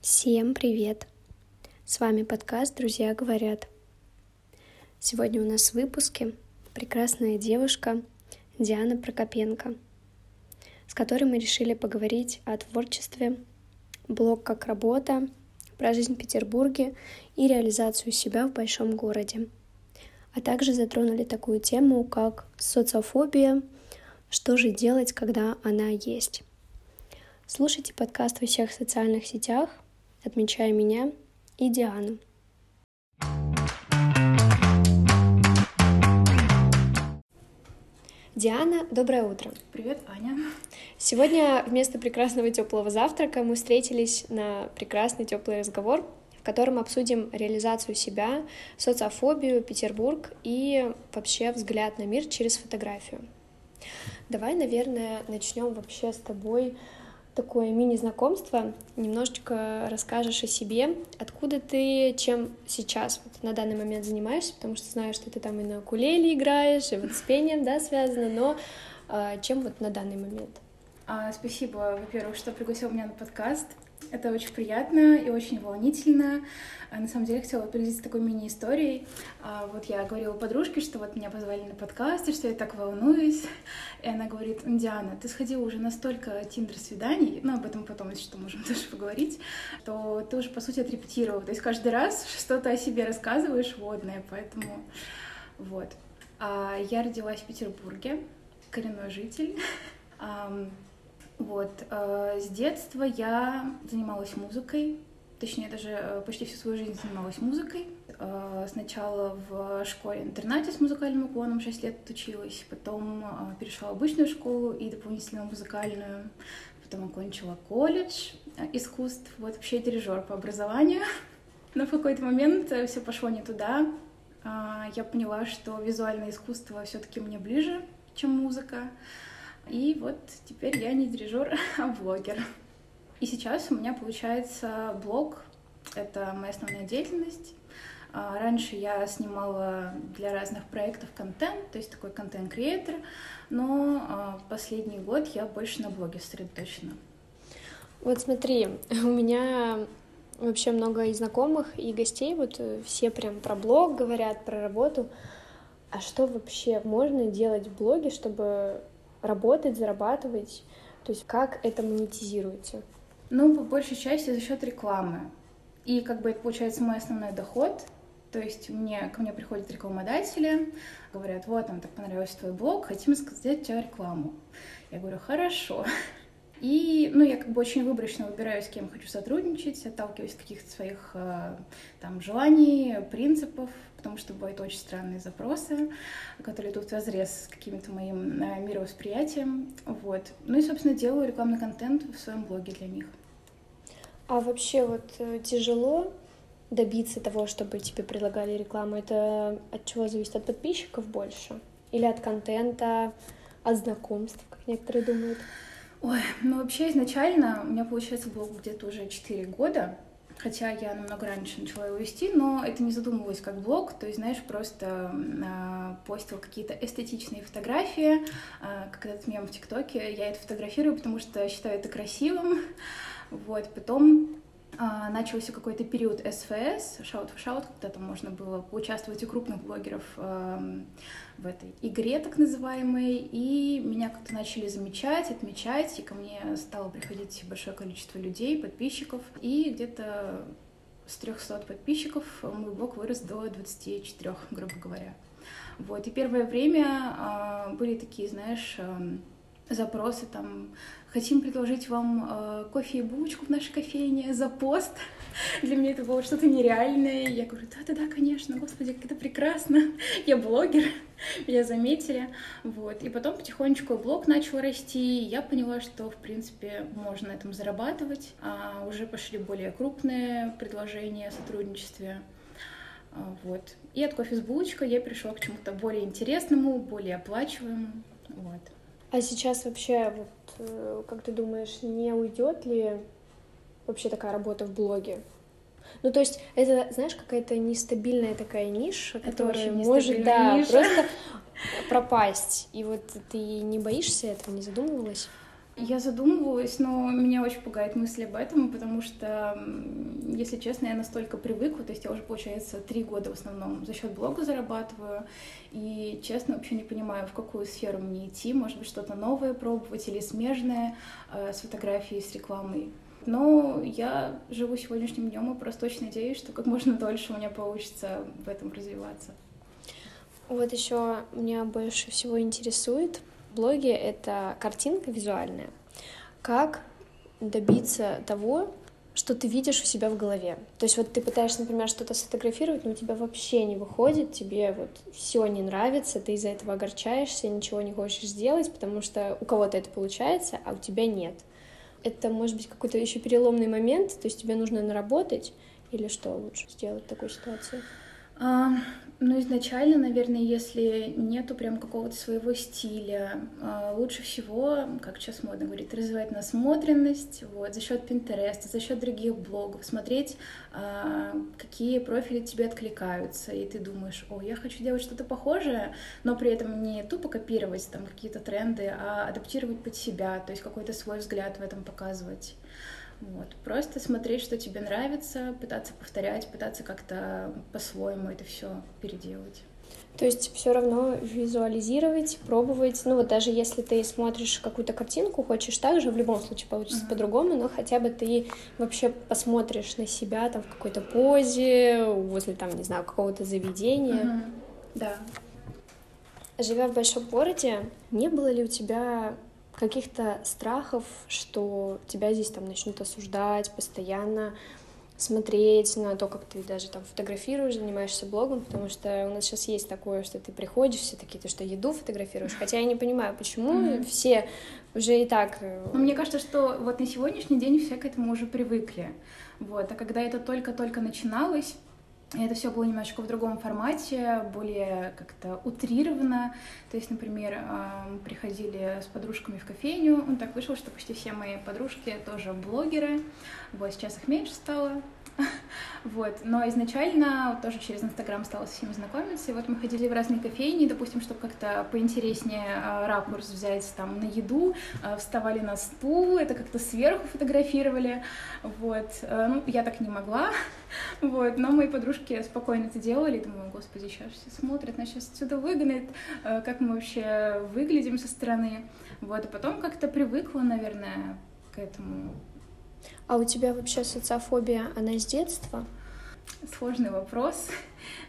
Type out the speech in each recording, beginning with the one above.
Всем привет! С вами подкаст «Друзья говорят». Сегодня у нас в выпуске прекрасная девушка Диана Прокопенко, с которой мы решили поговорить о творчестве, блог как работа, про жизнь в Петербурге и реализацию себя в большом городе. А также затронули такую тему, как социофобия, что же делать, когда она есть. Слушайте подкаст во всех социальных сетях, отмечая меня и Диану. Диана, доброе утро. Привет, Аня. Сегодня вместо прекрасного теплого завтрака мы встретились на прекрасный теплый разговор, в котором обсудим реализацию себя, социофобию, Петербург и вообще взгляд на мир через фотографию. Давай, наверное, начнем вообще с тобой такое мини-знакомство. Немножечко расскажешь о себе, откуда ты, чем сейчас вот на данный момент занимаешься, потому что знаю, что ты там и на кулеле играешь, и вот с пением, да, связано, но а, чем вот на данный момент? А, спасибо, во-первых, что пригласил меня на подкаст. Это очень приятно и очень волнительно. А, на самом деле, хотела поделиться такой мини-историей. А, вот я говорила подружке, что вот меня позвали на подкаст, и что я так волнуюсь. И она говорит, Диана, ты сходила уже на столько тиндер-свиданий, ну, об этом потом, если что, можем тоже поговорить, то ты уже, по сути, отрепетировала. То есть каждый раз что-то о себе рассказываешь водное, поэтому вот. Я родилась в Петербурге, коренной житель. Вот. Э, с детства я занималась музыкой, точнее, даже э, почти всю свою жизнь занималась музыкой. Э, сначала в школе-интернате с музыкальным уклоном 6 лет училась, потом перешла в обычную школу и дополнительно музыкальную, потом окончила колледж искусств, вот вообще дирижер по образованию. Но в какой-то момент все пошло не туда. Я поняла, что визуальное искусство все-таки мне ближе, чем музыка. И вот теперь я не дирижер, а блогер. И сейчас у меня получается блог. Это моя основная деятельность. А, раньше я снимала для разных проектов контент, то есть такой контент-креатор, но а, последний год я больше на блоге сосредоточена. Вот смотри, у меня вообще много и знакомых, и гостей, вот э, все прям про блог говорят, про работу. А что вообще можно делать в блоге, чтобы работать, зарабатывать? То есть как это монетизируется? Ну, по большей части за счет рекламы. И как бы это получается мой основной доход. То есть мне, ко мне приходят рекламодатели, говорят, вот, нам так понравился твой блог, хотим сказать тебе рекламу. Я говорю, хорошо. И, ну, я как бы очень выборочно выбираю, с кем хочу сотрудничать, отталкиваюсь от каких-то своих э, там желаний, принципов, потому что бывают очень странные запросы, которые идут в разрез с каким-то моим э, мировосприятием. Вот. Ну и, собственно, делаю рекламный контент в своем блоге для них. А вообще вот э, тяжело добиться того, чтобы тебе предлагали рекламу? Это от чего зависит? От подписчиков больше? Или от контента, от знакомств, как некоторые думают? Ой, ну вообще изначально у меня, получается, блог где-то уже 4 года, хотя я намного раньше начала его вести, но это не задумывалось как блог, то есть, знаешь, просто э, постил какие-то эстетичные фотографии, э, как этот мем в ТикТоке, я это фотографирую, потому что считаю это красивым, вот, потом начался какой-то период СФС, шаут в шаут, когда там можно было поучаствовать у крупных блогеров в этой игре так называемой, и меня как-то начали замечать, отмечать, и ко мне стало приходить большое количество людей, подписчиков, и где-то с 300 подписчиков мой блог вырос до 24, грубо говоря. Вот, и первое время э, были такие, знаешь, запросы там хотим предложить вам э, кофе и булочку в нашей кофейне за пост. Для меня это было что-то нереальное. Я говорю, да-да-да, конечно, господи, как это прекрасно. Я блогер, меня заметили. Вот. И потом потихонечку блог начал расти, я поняла, что, в принципе, можно на этом зарабатывать. А уже пошли более крупные предложения о сотрудничестве. А, вот. И от кофе с булочкой я пришла к чему-то более интересному, более оплачиваемому. Вот. А сейчас вообще, вот, э, как ты думаешь, не уйдет ли вообще такая работа в блоге? Ну, то есть, это, знаешь, какая-то нестабильная такая ниша, это которая может, да, ниша. просто пропасть. И вот ты не боишься этого, не задумывалась? Я задумывалась, но меня очень пугает мысль об этом, потому что, если честно, я настолько привыкла, то есть я уже, получается, три года в основном за счет блога зарабатываю, и, честно, вообще не понимаю, в какую сферу мне идти, может быть, что-то новое пробовать или смежное э, с фотографией, с рекламой. Но я живу сегодняшним днем и просто очень надеюсь, что как можно дольше у меня получится в этом развиваться. Вот еще меня больше всего интересует в блоге это картинка визуальная. Как добиться того, что ты видишь у себя в голове. То есть вот ты пытаешься, например, что-то сфотографировать, но у тебя вообще не выходит, тебе вот все не нравится, ты из-за этого огорчаешься, ничего не хочешь сделать, потому что у кого-то это получается, а у тебя нет. Это может быть какой-то еще переломный момент, то есть тебе нужно наработать или что лучше сделать в такой ситуации? А, ну, изначально, наверное, если нету прям какого-то своего стиля, а, лучше всего, как сейчас модно говорить, развивать насмотренность вот, за счет Pinterest, за счет других блогов, смотреть, а, какие профили тебе откликаются, и ты думаешь, о, я хочу делать что-то похожее, но при этом не тупо копировать там какие-то тренды, а адаптировать под себя, то есть какой-то свой взгляд в этом показывать. Вот. Просто смотреть, что тебе нравится, пытаться повторять, пытаться как-то по-своему это все переделать. То есть все равно визуализировать, пробовать. Ну вот даже если ты смотришь какую-то картинку, хочешь так же, в любом случае получится uh-huh. по-другому, но хотя бы ты вообще посмотришь на себя там в какой-то позе, возле там, не знаю, какого-то заведения. Uh-huh. Да. Живя в большом городе, не было ли у тебя каких-то страхов, что тебя здесь там начнут осуждать, постоянно смотреть на то, как ты даже там фотографируешь, занимаешься блогом, потому что у нас сейчас есть такое, что ты приходишь, все такие, ты что, еду фотографируешь? Хотя я не понимаю, почему mm-hmm. все уже и так... Э, Но мне кажется, что вот на сегодняшний день все к этому уже привыкли. Вот. А когда это только-только начиналось, и это все было немножечко в другом формате, более как-то утрированно. То есть, например, мы приходили с подружками в кофейню. Ну, так вышло, что почти все мои подружки тоже блогеры. Вот сейчас их меньше стало. Вот. Но изначально тоже через Инстаграм стала с ними знакомиться. И вот мы ходили в разные кофейни, допустим, чтобы как-то поинтереснее а, ракурс взять там на еду, а, вставали на стул, это как-то сверху фотографировали. Вот. А, ну, я так не могла. Вот. Но мои подружки спокойно это делали. Думаю, господи, сейчас все смотрят, нас сейчас отсюда выгонят, как мы вообще выглядим со стороны. Вот. И потом как-то привыкла, наверное, к этому а у тебя вообще социофобия, она с детства? Сложный вопрос.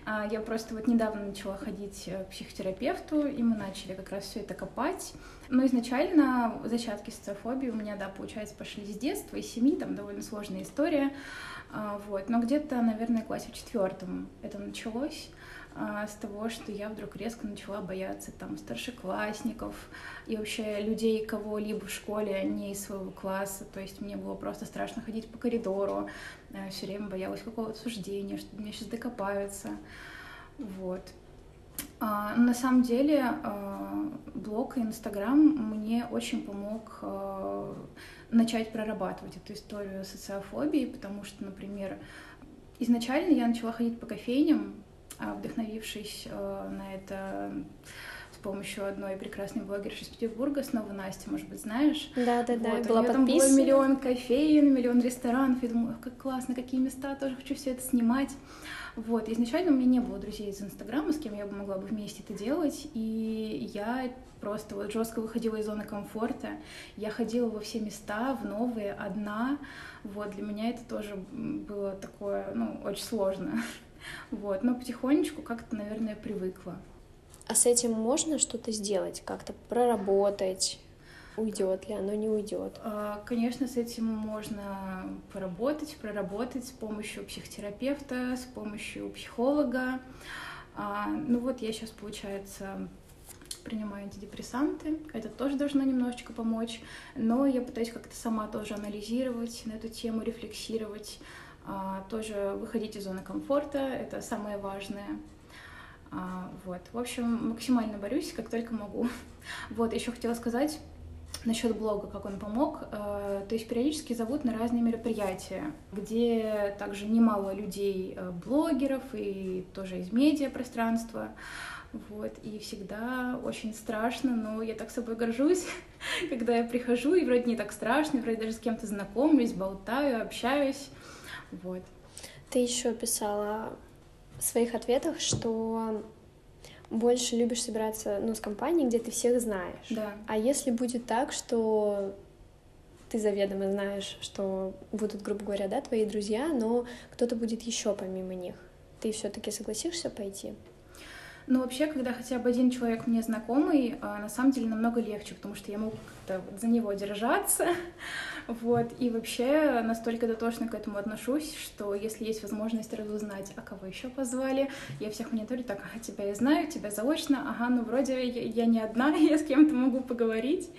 А, я просто вот недавно начала ходить э, к психотерапевту, и мы начали как раз все это копать. Но изначально зачатки социофобии у меня, да, получается, пошли с детства, из семьи, там довольно сложная история. А, вот. Но где-то, наверное, в классе в четвертом это началось. А, с того, что я вдруг резко начала бояться там старшеклассников и вообще людей кого-либо в школе не из своего класса. То есть мне было просто страшно ходить по коридору, а, все время боялась какого-то суждения, что меня сейчас докопаются. Вот. А, на самом деле блог и Инстаграм мне очень помог начать прорабатывать эту историю социофобии, потому что, например, изначально я начала ходить по кофейням, а, вдохновившись э, на это с помощью одной прекрасной блогерши из Петербурга, снова Настя, может быть, знаешь? Да, да, да. Вот, была там было миллион кофеин, миллион ресторанов. Я думаю, как классно, какие места, тоже хочу все это снимать. Вот, изначально у меня не было друзей из Инстаграма, с кем я бы могла бы вместе это делать, и я просто вот жестко выходила из зоны комфорта. Я ходила во все места, в новые, одна. Вот, для меня это тоже было такое, ну, очень сложно. Вот, но потихонечку как-то, наверное, привыкла. А с этим можно что-то сделать, как-то проработать? Уйдет ли оно, не уйдет? А, конечно, с этим можно поработать, проработать с помощью психотерапевта, с помощью психолога. А, ну вот я сейчас, получается, принимаю антидепрессанты. Это тоже должно немножечко помочь. Но я пытаюсь как-то сама тоже анализировать на эту тему, рефлексировать. А, тоже выходить из зоны комфорта, это самое важное. А, вот, в общем, максимально борюсь, как только могу. Вот, еще хотела сказать насчет блога, как он помог. А, то есть периодически зовут на разные мероприятия, где также немало людей, блогеров и тоже из медиапространства. Вот, и всегда очень страшно, но я так собой горжусь, когда я прихожу, и вроде не так страшно, вроде даже с кем-то знакомлюсь, болтаю, общаюсь, вот. Ты еще писала в своих ответах, что больше любишь собираться ну, с компанией, где ты всех знаешь. Да. А если будет так, что ты заведомо знаешь, что будут, грубо говоря, да, твои друзья, но кто-то будет еще помимо них, ты все-таки согласишься пойти? Ну, вообще, когда хотя бы один человек мне знакомый, а, на самом деле намного легче, потому что я могу как-то за него держаться, вот, и вообще настолько дотошно к этому отношусь, что если есть возможность разузнать, а кого еще позвали, я всех мониторю, так, ага, тебя я знаю, тебя заочно, ага, ну, вроде я, не одна, я с кем-то могу поговорить,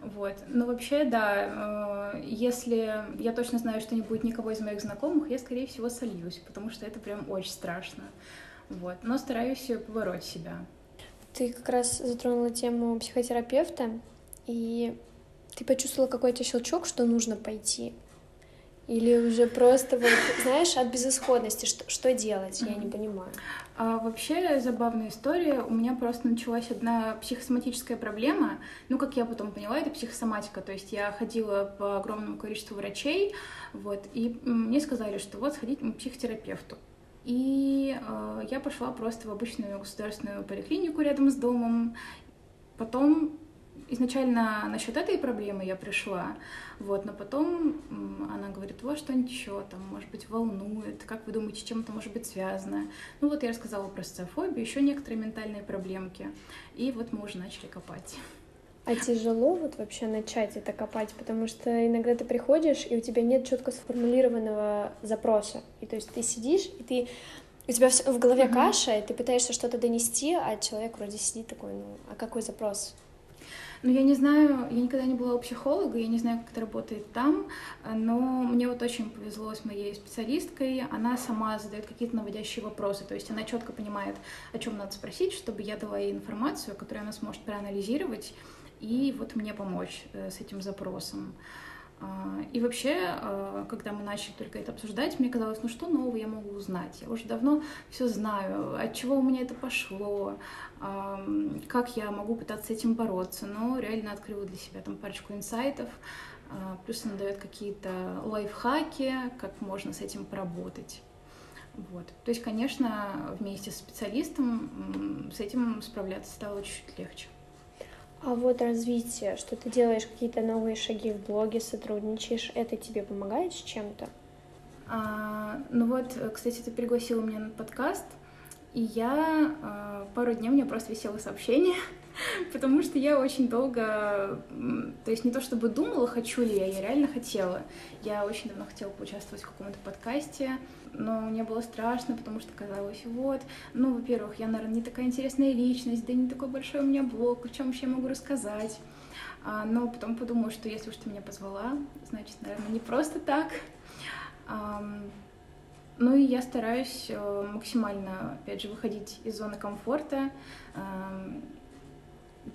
вот. Но вообще, да, э, если я точно знаю, что не будет никого из моих знакомых, я, скорее всего, сольюсь, потому что это прям очень страшно. Вот. Но стараюсь побороть себя. Ты как раз затронула тему психотерапевта, и ты почувствовала какой-то щелчок, что нужно пойти? Или уже просто вот, знаешь, от безысходности, что, что делать, я не понимаю. А, вообще забавная история. У меня просто началась одна психосоматическая проблема. Ну, как я потом поняла, это психосоматика. То есть я ходила по огромному количеству врачей, вот, и мне сказали, что вот сходить к психотерапевту. И э, я пошла просто в обычную государственную поликлинику рядом с домом. Потом изначально насчет этой проблемы я пришла, вот, но потом она говорит, вот что-нибудь еще там, может быть, волнует, как вы думаете, чем это может быть связано? Ну вот я рассказала про социофобию, еще некоторые ментальные проблемки, и вот мы уже начали копать. А тяжело вот вообще начать это копать, потому что иногда ты приходишь, и у тебя нет четко сформулированного запроса. И то есть ты сидишь, и ты у тебя в голове mm-hmm. каша, и ты пытаешься что-то донести, а человек вроде сидит такой, ну, а какой запрос? Ну, я не знаю, я никогда не была у психолога, я не знаю, как это работает там, но мне вот очень повезло с моей специалисткой. Она сама задает какие-то наводящие вопросы, то есть она четко понимает, о чем надо спросить, чтобы я дала ей информацию, которую она сможет проанализировать и вот мне помочь э, с этим запросом. А, и вообще, а, когда мы начали только это обсуждать, мне казалось, ну что нового я могу узнать? Я уже давно все знаю, от чего у меня это пошло, как я могу пытаться с этим бороться. Но реально открыла для себя там парочку инсайтов, а, плюс она дает какие-то лайфхаки, как можно с этим поработать. Вот. То есть, конечно, вместе с специалистом с этим справляться стало чуть-чуть легче. А вот развитие, что ты делаешь какие-то новые шаги в блоге, сотрудничаешь, это тебе помогает с чем-то? А, ну вот, кстати, ты пригласила меня на подкаст, и я а, пару дней у меня просто висело сообщение, потому что я очень долго, то есть не то чтобы думала, хочу ли я, я реально хотела. Я очень давно хотела поучаствовать в каком-то подкасте, но мне было страшно, потому что казалось, вот, ну, во-первых, я, наверное, не такая интересная личность, да не такой большой у меня блог, о чем вообще могу рассказать. А, но потом подумала, что если уж ты меня позвала, значит, наверное, не просто так. А, ну и я стараюсь э, максимально, опять же, выходить из зоны комфорта. А,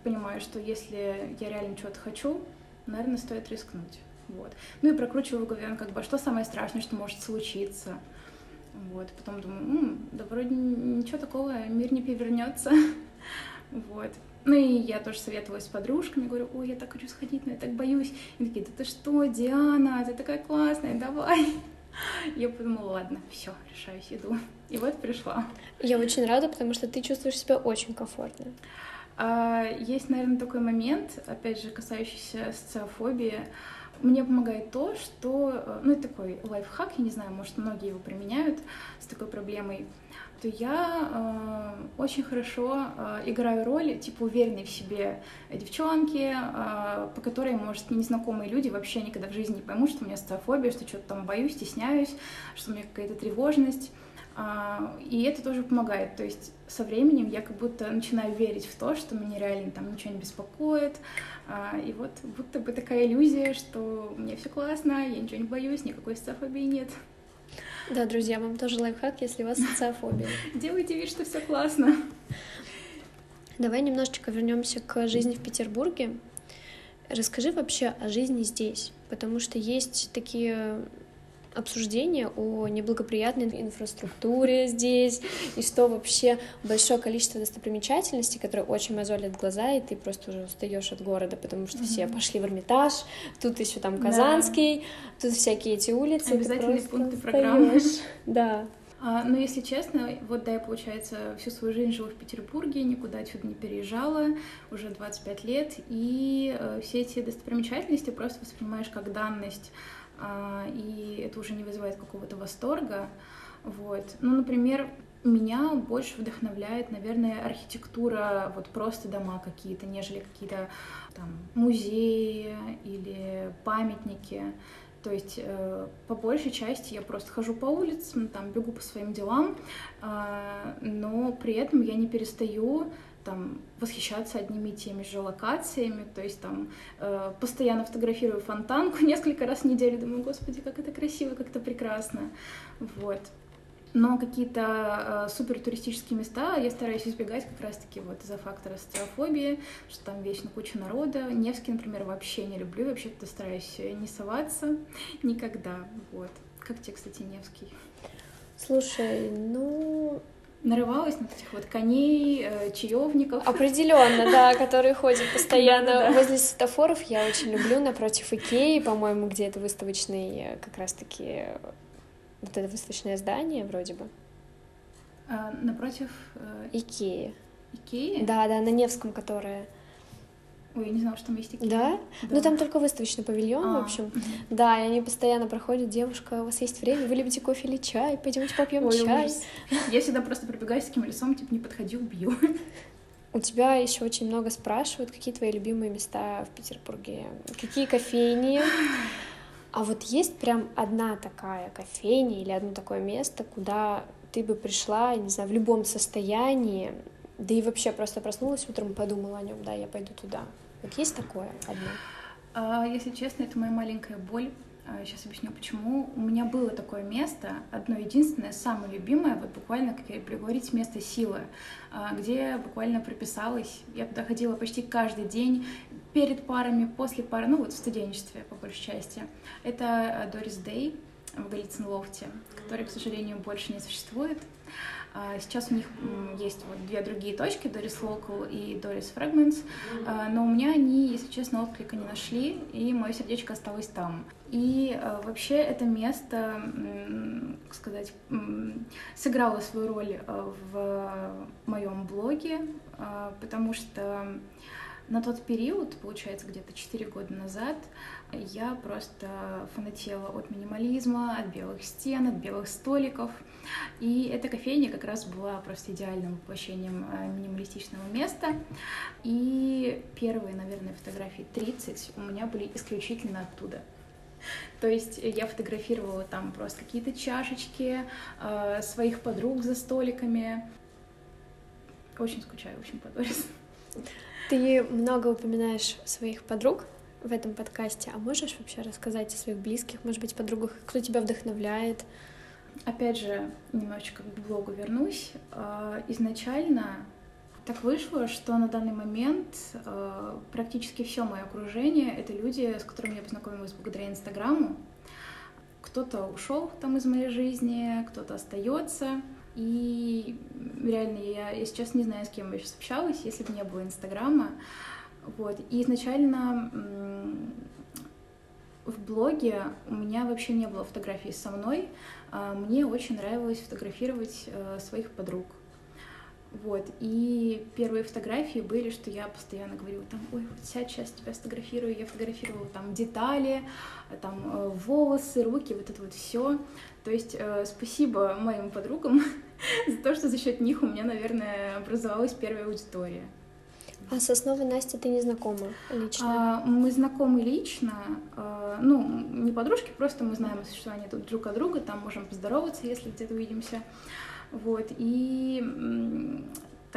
понимаю, что если я реально чего-то хочу, наверное, стоит рискнуть. Вот. Ну и прокручиваю в голове, как бы, что самое страшное, что может случиться. Вот, потом думаю, М, да вроде ничего такого, мир не перевернется. Вот. Ну и я тоже советовалась с подружками, говорю, ой, я так хочу сходить, но я так боюсь. И такие, да ты что, Диана, ты такая классная, давай. Я подумала, ладно, все, решаюсь, иду. И вот пришла. Я очень рада, потому что ты чувствуешь себя очень комфортно. А, есть, наверное, такой момент, опять же, касающийся социофобии. Мне помогает то, что, э, ну, это такой лайфхак, я не знаю, может, многие его применяют с такой проблемой, то я э, очень хорошо э, играю роль, типа, уверенной в себе девчонки, э, по которой, может, незнакомые люди вообще никогда в жизни не поймут, что у меня социофобия, что что-то там боюсь, стесняюсь, что у меня какая-то тревожность. А, и это тоже помогает. То есть со временем я как будто начинаю верить в то, что меня реально там ничего не беспокоит. А, и вот будто бы такая иллюзия, что мне все классно, я ничего не боюсь, никакой социофобии нет. Да, друзья, вам тоже лайфхак, если у вас социофобия. Делайте вид, что все классно. Давай немножечко вернемся к жизни в Петербурге. Расскажи вообще о жизни здесь, потому что есть такие обсуждение о неблагоприятной инфраструктуре здесь, и что вообще большое количество достопримечательностей, которые очень мозолят глаза, и ты просто уже устаешь от города, потому что mm-hmm. все пошли в Эрмитаж, тут еще там Казанский, да. тут всякие эти улицы. Обязательные пункты программы. Да. А, ну, если честно, вот да, я, получается, всю свою жизнь живу в Петербурге, никуда отсюда не переезжала, уже 25 лет, и э, все эти достопримечательности просто воспринимаешь как данность, и это уже не вызывает какого-то восторга, вот. Ну, например, меня больше вдохновляет, наверное, архитектура, вот просто дома какие-то, нежели какие-то там музеи или памятники. То есть э, по большей части я просто хожу по улицам, там бегу по своим делам, э, но при этом я не перестаю там восхищаться одними и теми же локациями, то есть там э, постоянно фотографирую фонтанку несколько раз в неделю, думаю, господи, как это красиво, как это прекрасно, вот но какие-то э, супер туристические места я стараюсь избегать как раз-таки вот из-за фактора социофобии, что там вечно куча народа. Невский, например, вообще не люблю, вообще-то стараюсь не соваться никогда, вот. Как тебе, кстати, Невский? Слушай, ну, нарывалась на этих вот коней, э, чаевников. Определенно, да, которые ходят постоянно возле светофоров. Я очень люблю напротив Икеи, по-моему, где это выставочный э, как раз-таки вот это выставочное здание вроде бы. А, напротив... Э... Икеи. Икеи? Да, да, на Невском, которая... Ой, я не знала, что там есть Икея. Да? да. Ну, там только выставочный павильон, а, в общем. Угу. Да, и они постоянно проходят. Девушка, у вас есть время? Вы любите кофе или чай? Пойдемте попьем Ой, чай. Ужас. Я всегда просто пробегаю с таким лицом, типа, не подходи, убью. У тебя еще очень много спрашивают, какие твои любимые места в Петербурге, какие кофейни. А вот есть прям одна такая кофейня или одно такое место, куда ты бы пришла, не знаю, в любом состоянии, да и вообще просто проснулась утром, подумала о нем, да, я пойду туда. Вот есть такое одно? А, если честно, это моя маленькая боль. Сейчас а, объясню, почему. У меня было такое место, одно единственное, самое любимое, вот буквально, как я люблю говорить, место силы, а, где буквально прописалась. Я туда ходила почти каждый день, перед парами, после пары, ну вот в студенчестве, по большей части. Это Дорис Дэй в Голицын Лофте, который, к сожалению, больше не существует. А, сейчас у них есть вот две другие точки, Doris Local и Doris Fragments, а, но у меня они, если честно, отклика не нашли, и мое сердечко осталось там. И а, вообще это место, как сказать, сыграло свою роль в моем блоге, потому что на тот период, получается, где-то 4 года назад, я просто фанатела от минимализма, от белых стен, от белых столиков. И эта кофейня как раз была просто идеальным воплощением э, минималистичного места. И первые, наверное, фотографии 30 у меня были исключительно оттуда. То есть я фотографировала там просто какие-то чашечки, э, своих подруг за столиками. Очень скучаю, общем, по. Ты много упоминаешь своих подруг в этом подкасте, а можешь вообще рассказать о своих близких, может быть, подругах, кто тебя вдохновляет? Опять же, немножечко к блогу вернусь. А, изначально так вышло, что на данный момент а, практически все мое окружение — это люди, с которыми я познакомилась благодаря Инстаграму. Кто-то ушел там из моей жизни, кто-то остается — и реально, я, я сейчас не знаю, с кем я сейчас общалась, если бы не было Инстаграма. Вот. И изначально в блоге у меня вообще не было фотографий со мной. А мне очень нравилось фотографировать э, своих подруг. Вот, и первые фотографии были, что я постоянно говорила там, ой, вот сядь, сейчас тебя сфотографирую, я фотографировала там детали, там э, волосы, руки, вот это вот все. То есть э, спасибо моим подругам за то, что за счет них у меня, наверное, образовалась первая аудитория. А с основой Настя ты не знакома лично? А, мы знакомы лично, а, ну, не подружки, просто мы знаем о существовании друг от друга, там можем поздороваться, если где-то увидимся. Вот, и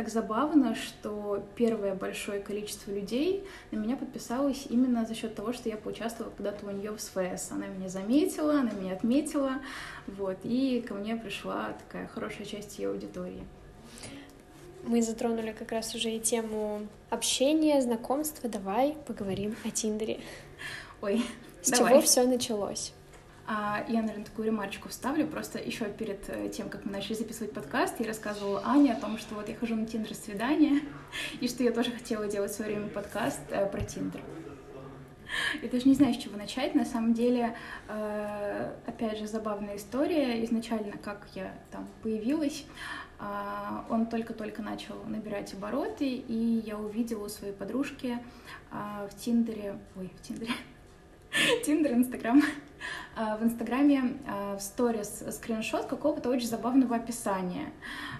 так забавно, что первое большое количество людей на меня подписалось именно за счет того, что я поучаствовала когда-то у нее в СВС. Она меня заметила, она меня отметила, вот, и ко мне пришла такая хорошая часть ее аудитории. Мы затронули как раз уже и тему общения, знакомства. Давай поговорим о Тиндере. Ой, С давай. чего все началось? А, я, наверное, такую ремарочку вставлю. Просто еще перед э, тем, как мы начали записывать подкаст, я рассказывала Ане о том, что вот я хожу на Тиндер свидание, и что я тоже хотела делать в свое время подкаст э, про Тиндер. Я даже не знаю, с чего начать. На самом деле, э, опять же, забавная история. Изначально, как я там появилась, э, он только-только начал набирать обороты, и я увидела у своей подружки э, в Тиндере... Ой, в Тиндере... Тиндер, Инстаграм. А, в Инстаграме а, в сторис скриншот какого-то очень забавного описания.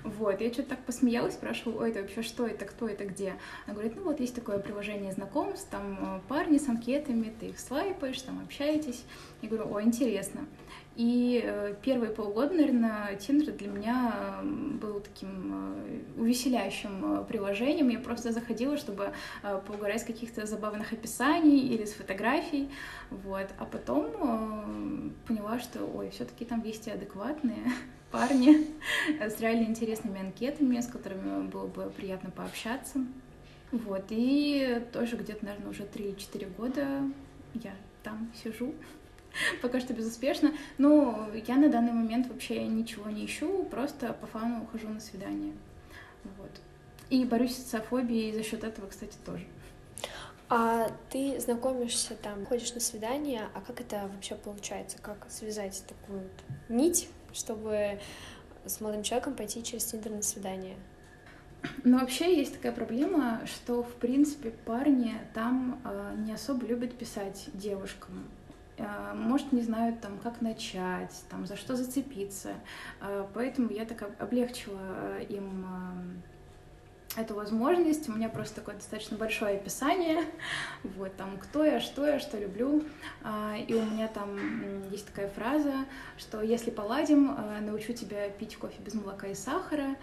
Вот, я что-то так посмеялась, спрашивала, ой, это вообще что это, кто это, где? Она говорит, ну вот есть такое приложение знакомств, там э, парни с анкетами, ты их слайпаешь, там общаетесь. Я говорю, о, интересно. И э, первые полгода, наверное, Тиндер для меня был таким э, увеселяющим приложением. Я просто заходила, чтобы поугарать с каких-то забавных описаний или с фотографий. Вот. А потом поняла, что, ой, все таки там есть и адекватные парни с реально интересными анкетами, с которыми было бы приятно пообщаться. Вот, и тоже где-то, наверное, уже 3-4 года я там сижу, пока что безуспешно. Но я на данный момент вообще ничего не ищу, просто по фану ухожу на свидание. Вот. И борюсь с социофобией за счет этого, кстати, тоже. А ты знакомишься там, ходишь на свидание, а как это вообще получается? Как связать такую нить чтобы с молодым человеком пойти через Тиндер на свидание? Ну, вообще есть такая проблема, что, в принципе, парни там э, не особо любят писать девушкам. Э, может, не знают, там, как начать, там, за что зацепиться. Э, поэтому я так облегчила им эту возможность. У меня просто такое достаточно большое описание, вот, там, кто я, что я, что люблю. И у меня там есть такая фраза, что если поладим, научу тебя пить кофе без молока и сахара,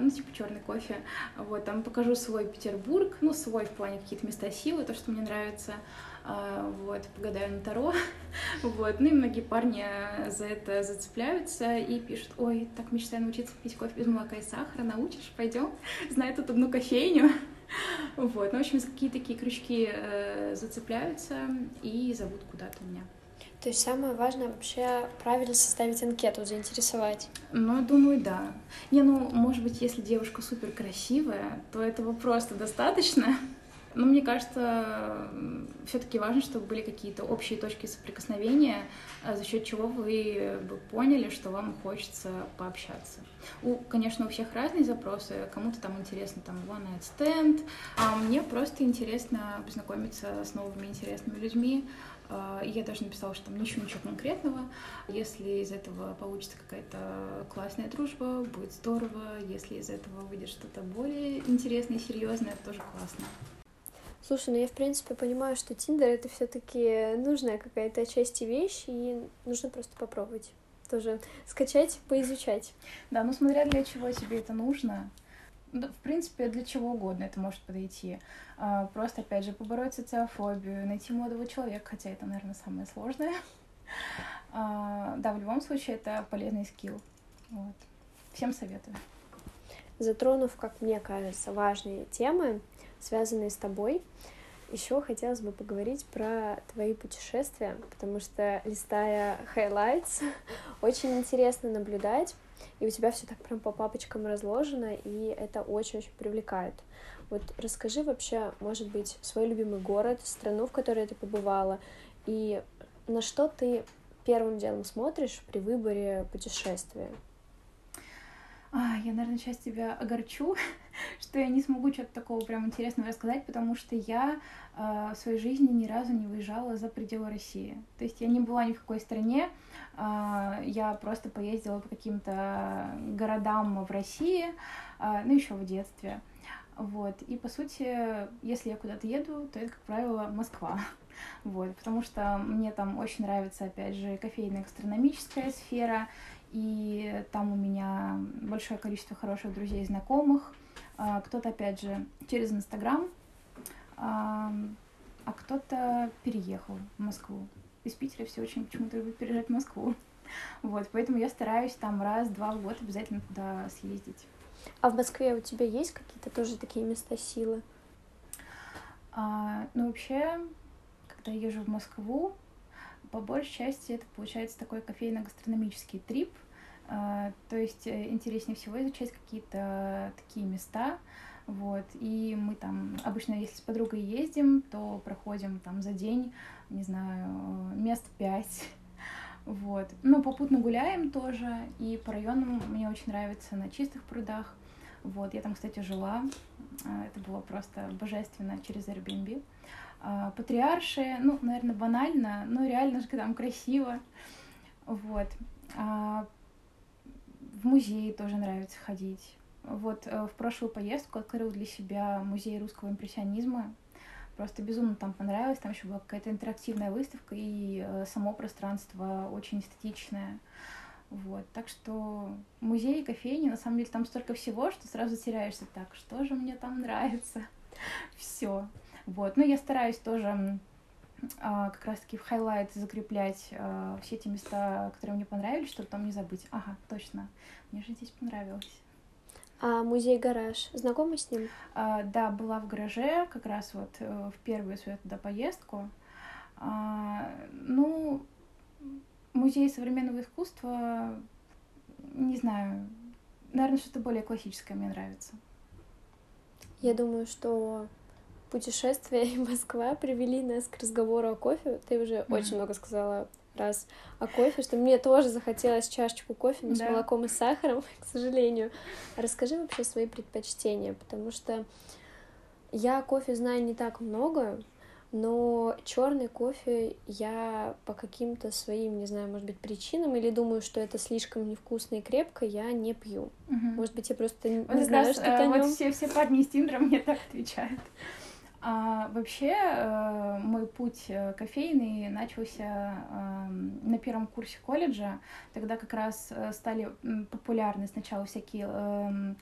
ну, типа черный кофе. Вот, там покажу свой Петербург, ну, свой в плане какие-то места силы, то, что мне нравится. А, вот, погадаю на Таро, вот, ну и многие парни за это зацепляются и пишут, ой, так мечтаю научиться пить кофе без молока и сахара, научишь, пойдем, знаю тут одну кофейню, вот, ну, в общем, какие такие крючки э, зацепляются и зовут куда-то меня. То есть самое важное вообще правильно составить анкету, заинтересовать. Ну, думаю, да. Не, ну, может быть, если девушка супер красивая, то этого просто достаточно. Но мне кажется, все-таки важно, чтобы были какие-то общие точки соприкосновения, а за счет чего вы бы поняли, что вам хочется пообщаться. У, конечно, у всех разные запросы. Кому-то там интересно там one night stand, а мне просто интересно познакомиться с новыми интересными людьми. А, я даже написала, что там ничего, ничего конкретного. Если из этого получится какая-то классная дружба, будет здорово. Если из этого выйдет что-то более интересное и серьезное, это тоже классно. Слушай, ну я в принципе понимаю, что Тиндер это все-таки нужная какая-то часть вещь, и нужно просто попробовать тоже скачать, поизучать. Да, ну смотря для чего тебе это нужно. Да, в принципе, для чего угодно это может подойти. А, просто, опять же, побороть социофобию, найти молодого человека, хотя это, наверное, самое сложное. А, да, в любом случае, это полезный скилл. Вот. Всем советую. Затронув, как мне кажется, важные темы, связанные с тобой. Еще хотелось бы поговорить про твои путешествия, потому что, листая highlights, очень интересно наблюдать, и у тебя все так прям по папочкам разложено, и это очень-очень привлекает. Вот расскажи вообще, может быть, свой любимый город, страну, в которой ты побывала, и на что ты первым делом смотришь при выборе путешествия? А, я, наверное, сейчас тебя огорчу, что я не смогу что-то такого прям интересного рассказать, потому что я э, в своей жизни ни разу не выезжала за пределы России. То есть я не была ни в какой стране, э, я просто поездила по каким-то городам в России, э, ну еще в детстве. Вот. И, по сути, если я куда-то еду, то это, как правило, Москва. Вот, потому что мне там очень нравится, опять же, кофейная гастрономическая сфера, и там у меня большое количество хороших друзей и знакомых. А, кто-то, опять же, через Инстаграм, а, а кто-то переехал в Москву. Из Питера все очень почему-то любят переезжать в Москву. Вот, поэтому я стараюсь там раз-два в год обязательно туда съездить. А в Москве у тебя есть какие-то тоже такие места силы? А, ну, вообще, когда я езжу в Москву, по большей части это получается такой кофейно-гастрономический трип. А, то есть э, интереснее всего изучать какие-то такие места, вот, и мы там обычно, если с подругой ездим, то проходим там за день, не знаю, мест пять, вот. Ну, попутно гуляем тоже, и по районам мне очень нравится на чистых прудах, вот, я там, кстати, жила, а, это было просто божественно через Airbnb. А, Патриарши, ну, наверное, банально, но реально же там красиво, вот. В музей тоже нравится ходить. Вот э, в прошлую поездку открыл для себя музей русского импрессионизма. Просто безумно там понравилось. Там еще была какая-то интерактивная выставка, и э, само пространство очень эстетичное. Вот, так что музеи, кофейни, на самом деле, там столько всего, что сразу теряешься так, что же мне там нравится. Все. Вот, но я стараюсь тоже как раз-таки в highlight закреплять а, все эти места, которые мне понравились, чтобы там не забыть. Ага, точно, мне же здесь понравилось. А музей гараж, знакома с ним? А, да, была в гараже как раз вот э, в первую свою туда поездку. А, ну, музей современного искусства, не знаю, наверное, что-то более классическое мне нравится. Я думаю, что путешествия и Москва привели нас к разговору о кофе. Ты уже mm-hmm. очень много сказала раз о кофе, что мне тоже захотелось чашечку кофе, но да. с молоком и сахаром, к сожалению. Расскажи вообще свои предпочтения, потому что я кофе знаю не так много, но черный кофе я по каким-то своим, не знаю, может быть, причинам или думаю, что это слишком невкусно и крепко, я не пью. Угу. Может быть, я просто не, вот знаю, раз, что-то э, Вот все, все парни из Тиндера мне так отвечают. А, вообще, э, мой путь э, кофейный начался э, на первом курсе колледжа. Тогда как раз э, стали популярны сначала всякие э,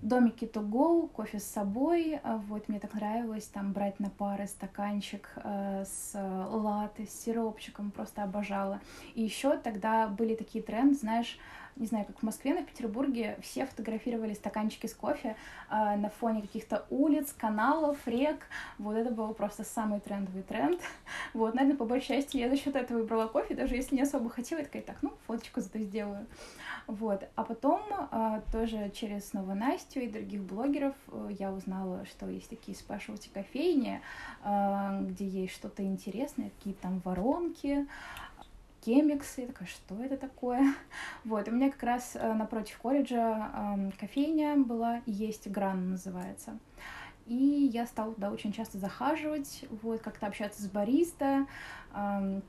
домики to go, кофе с собой. А вот мне так нравилось там брать на пары стаканчик э, с латте, с сиропчиком, просто обожала. И еще тогда были такие тренды, знаешь, не знаю, как в Москве, но в Петербурге все фотографировали стаканчики с кофе э, на фоне каких-то улиц, каналов, рек. Вот это был просто самый трендовый тренд. Вот, наверное, по большей части я за счет этого выбрала кофе, даже если не особо хотела, я такая, так, ну, фоточку зато сделаю. Вот. А потом э, тоже через снова Настю и других блогеров э, я узнала, что есть такие спешлти кофейни, э, где есть что-то интересное, какие-то там воронки, кемиксы. Я такая, что это такое? Вот, у меня как раз э, напротив колледжа э, кофейня была, есть Гран называется. И я стала туда очень часто захаживать, вот, как-то общаться с бариста, э,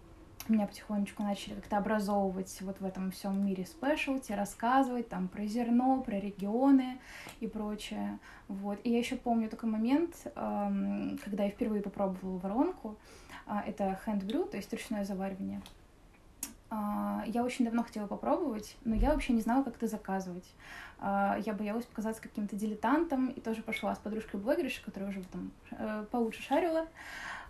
меня потихонечку начали как-то образовывать вот в этом всем мире спешлти, рассказывать там про зерно, про регионы и прочее. Вот. И я еще помню такой момент, эм, когда я впервые попробовала воронку. Э, это hand brew, то есть ручное заваривание. Э, я очень давно хотела попробовать, но я вообще не знала, как это заказывать. Э, я боялась показаться каким-то дилетантом, и тоже пошла с подружкой-блогершей, которая уже там э, получше шарила.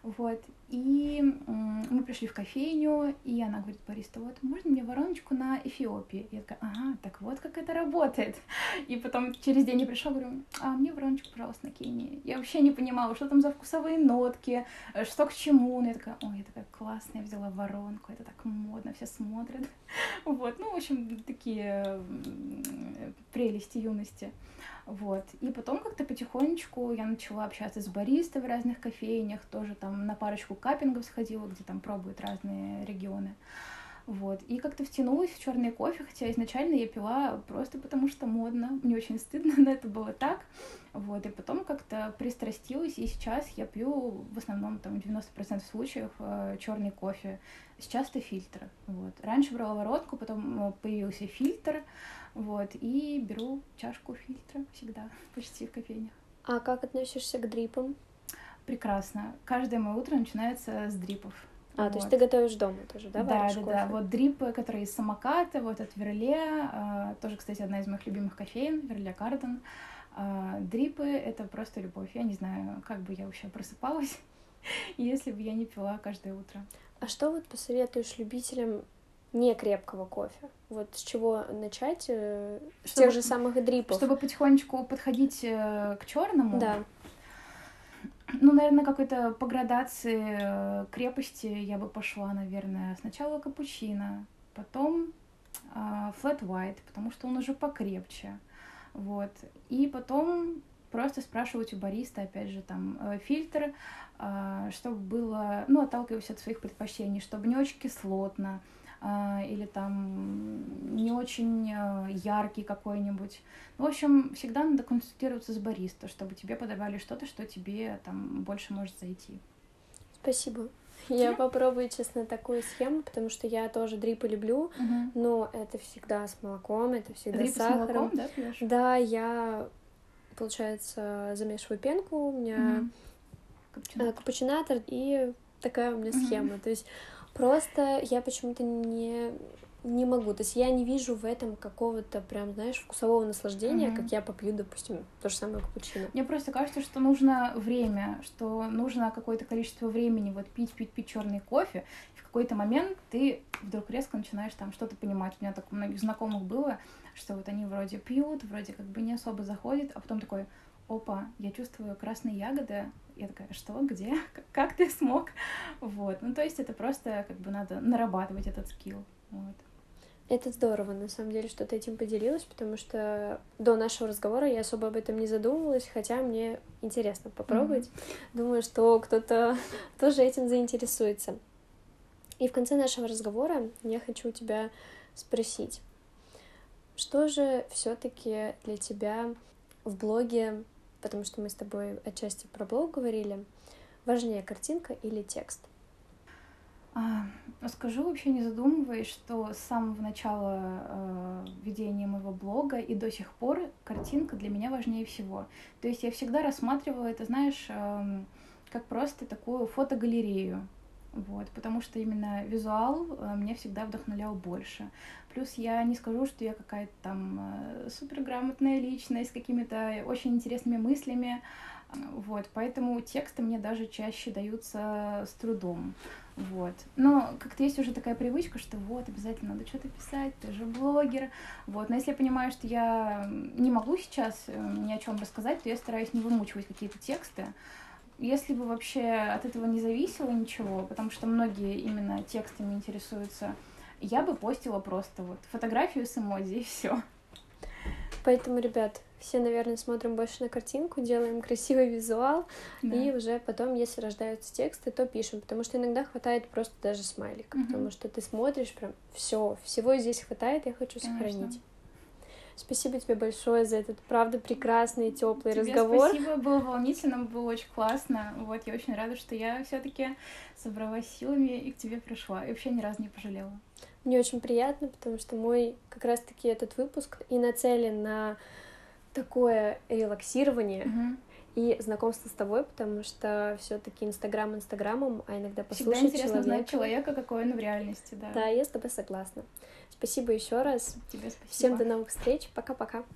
Вот. И мы пришли в кофейню, и она говорит, бариста, вот, можно мне вороночку на Эфиопии? Я такая, ага, так вот как это работает. И потом через день я пришла, говорю, а мне вороночку, пожалуйста, на Кении. Я вообще не понимала, что там за вкусовые нотки, э, что к чему. Но я такая, ой, я такая классная, взяла воронку, это так модно, все смотрят. Вот, ну, в общем, такие прелести юности. Вот. И потом как-то потихонечку я начала общаться с баристой в разных кофейнях, тоже там на парочку каппингов сходила, где там пробуют разные регионы. Вот. И как-то втянулась в черный кофе, хотя изначально я пила просто потому, что модно. Мне очень стыдно, но это было так. Вот. И потом как-то пристрастилась, и сейчас я пью в основном там 90% случаев э, черный кофе. Сейчас это фильтр. Вот. Раньше брала воронку, потом э, появился фильтр. Вот, и беру чашку фильтра всегда, почти в кофейнях. А как относишься к дрипам? Прекрасно. Каждое мое утро начинается с дрипов. А, вот. то есть ты готовишь дома тоже, да? Да, да, да. Вот дрипы, которые из самоката, вот от Верле, а, тоже, кстати, одна из моих любимых кофеин, Верле Карден. А, дрипы — это просто любовь. Я не знаю, как бы я вообще просыпалась, если бы я не пила каждое утро. А что вот посоветуешь любителям не крепкого кофе. Вот с чего начать? Э, с тех же самых дрипов. Чтобы потихонечку подходить э, к черному. Да. Ну, наверное, какой-то по градации э, крепости я бы пошла, наверное, сначала капучино, потом а, flat white, потому что он уже покрепче, вот, и потом просто спрашивать у бариста, опять же, там, э, фильтр, а, чтобы было, ну, отталкиваясь от своих предпочтений, чтобы не очень кислотно, а, или там не очень э, яркий какой-нибудь. В общем, всегда надо консультироваться с бариста, чтобы тебе подавали что-то, что тебе там больше может зайти. Спасибо. Я попробую, честно, такую схему, потому что я тоже дрипы люблю, Мгм. но это всегда с молоком, это всегда Дрипы с с сахаром. молоком, да, пьешь? Да, я, получается, замешиваю пенку, у меня. Капучино. э, капучинатор и такая у меня схема. То есть просто я почему-то не не могу. То есть я не вижу в этом какого-то прям, знаешь, вкусового наслаждения, Мгм. как я попью, допустим, то же самое капучино. Мне просто кажется, что нужно время, что нужно какое-то количество времени вот пить, пить, пить черный кофе. И в какой-то момент ты вдруг резко начинаешь там что-то понимать. У меня так у многих знакомых было, что вот они вроде пьют, вроде как бы не особо заходит, а потом такой, опа, я чувствую красные ягоды. Я такая, что, где, Как- ты смог? Вот, ну то есть это просто как бы надо нарабатывать этот скилл. Вот. Это здорово, на самом деле, что ты этим поделилась, потому что до нашего разговора я особо об этом не задумывалась, хотя мне интересно попробовать. Думаю, что кто-то тоже этим заинтересуется. И в конце нашего разговора я хочу у тебя спросить, что же все-таки для тебя в блоге, потому что мы с тобой отчасти про блог говорили, важнее картинка или текст? А, Скажу вообще не задумываясь, что с самого начала э, ведения моего блога и до сих пор картинка для меня важнее всего. То есть я всегда рассматривала это, знаешь, эм, как просто такую фотогалерею. Вот, потому что именно визуал э, меня всегда вдохновлял больше. Плюс я не скажу, что я какая-то там э, суперграмотная личность с какими-то очень интересными мыслями. Вот, поэтому тексты мне даже чаще даются с трудом. Вот. Но как-то есть уже такая привычка, что вот, обязательно надо что-то писать, ты же блогер. Вот. Но если я понимаю, что я не могу сейчас э, ни о чем рассказать, то я стараюсь не вымучивать какие-то тексты. Если бы вообще от этого не зависело ничего, потому что многие именно текстами интересуются, я бы постила просто вот фотографию с эмодзи и все. Поэтому, ребят, все, наверное, смотрим больше на картинку, делаем красивый визуал, и уже потом, если рождаются тексты, то пишем, потому что иногда хватает просто даже смайлика, Мгм. потому что ты смотришь прям все, всего здесь хватает, я хочу Конечно. сохранить. Спасибо тебе большое за этот, правда, прекрасный и теплый Тебе разговор. спасибо, было волнительно, было очень классно. Вот, я очень рада, что я все-таки собралась силами и к тебе пришла. И вообще ни разу не пожалела. Мне очень приятно, потому что мой как раз-таки этот выпуск и нацелен на такое релаксирование Мгм. И знакомство с тобой, потому что все-таки Инстаграм Инстаграмом, а иногда Всегда послушать интересно знать человека. человека, какой он в реальности, да. Да, я с тобой согласна. Спасибо еще раз. Тебе спасибо. Всем до новых встреч. Пока-пока. Пока.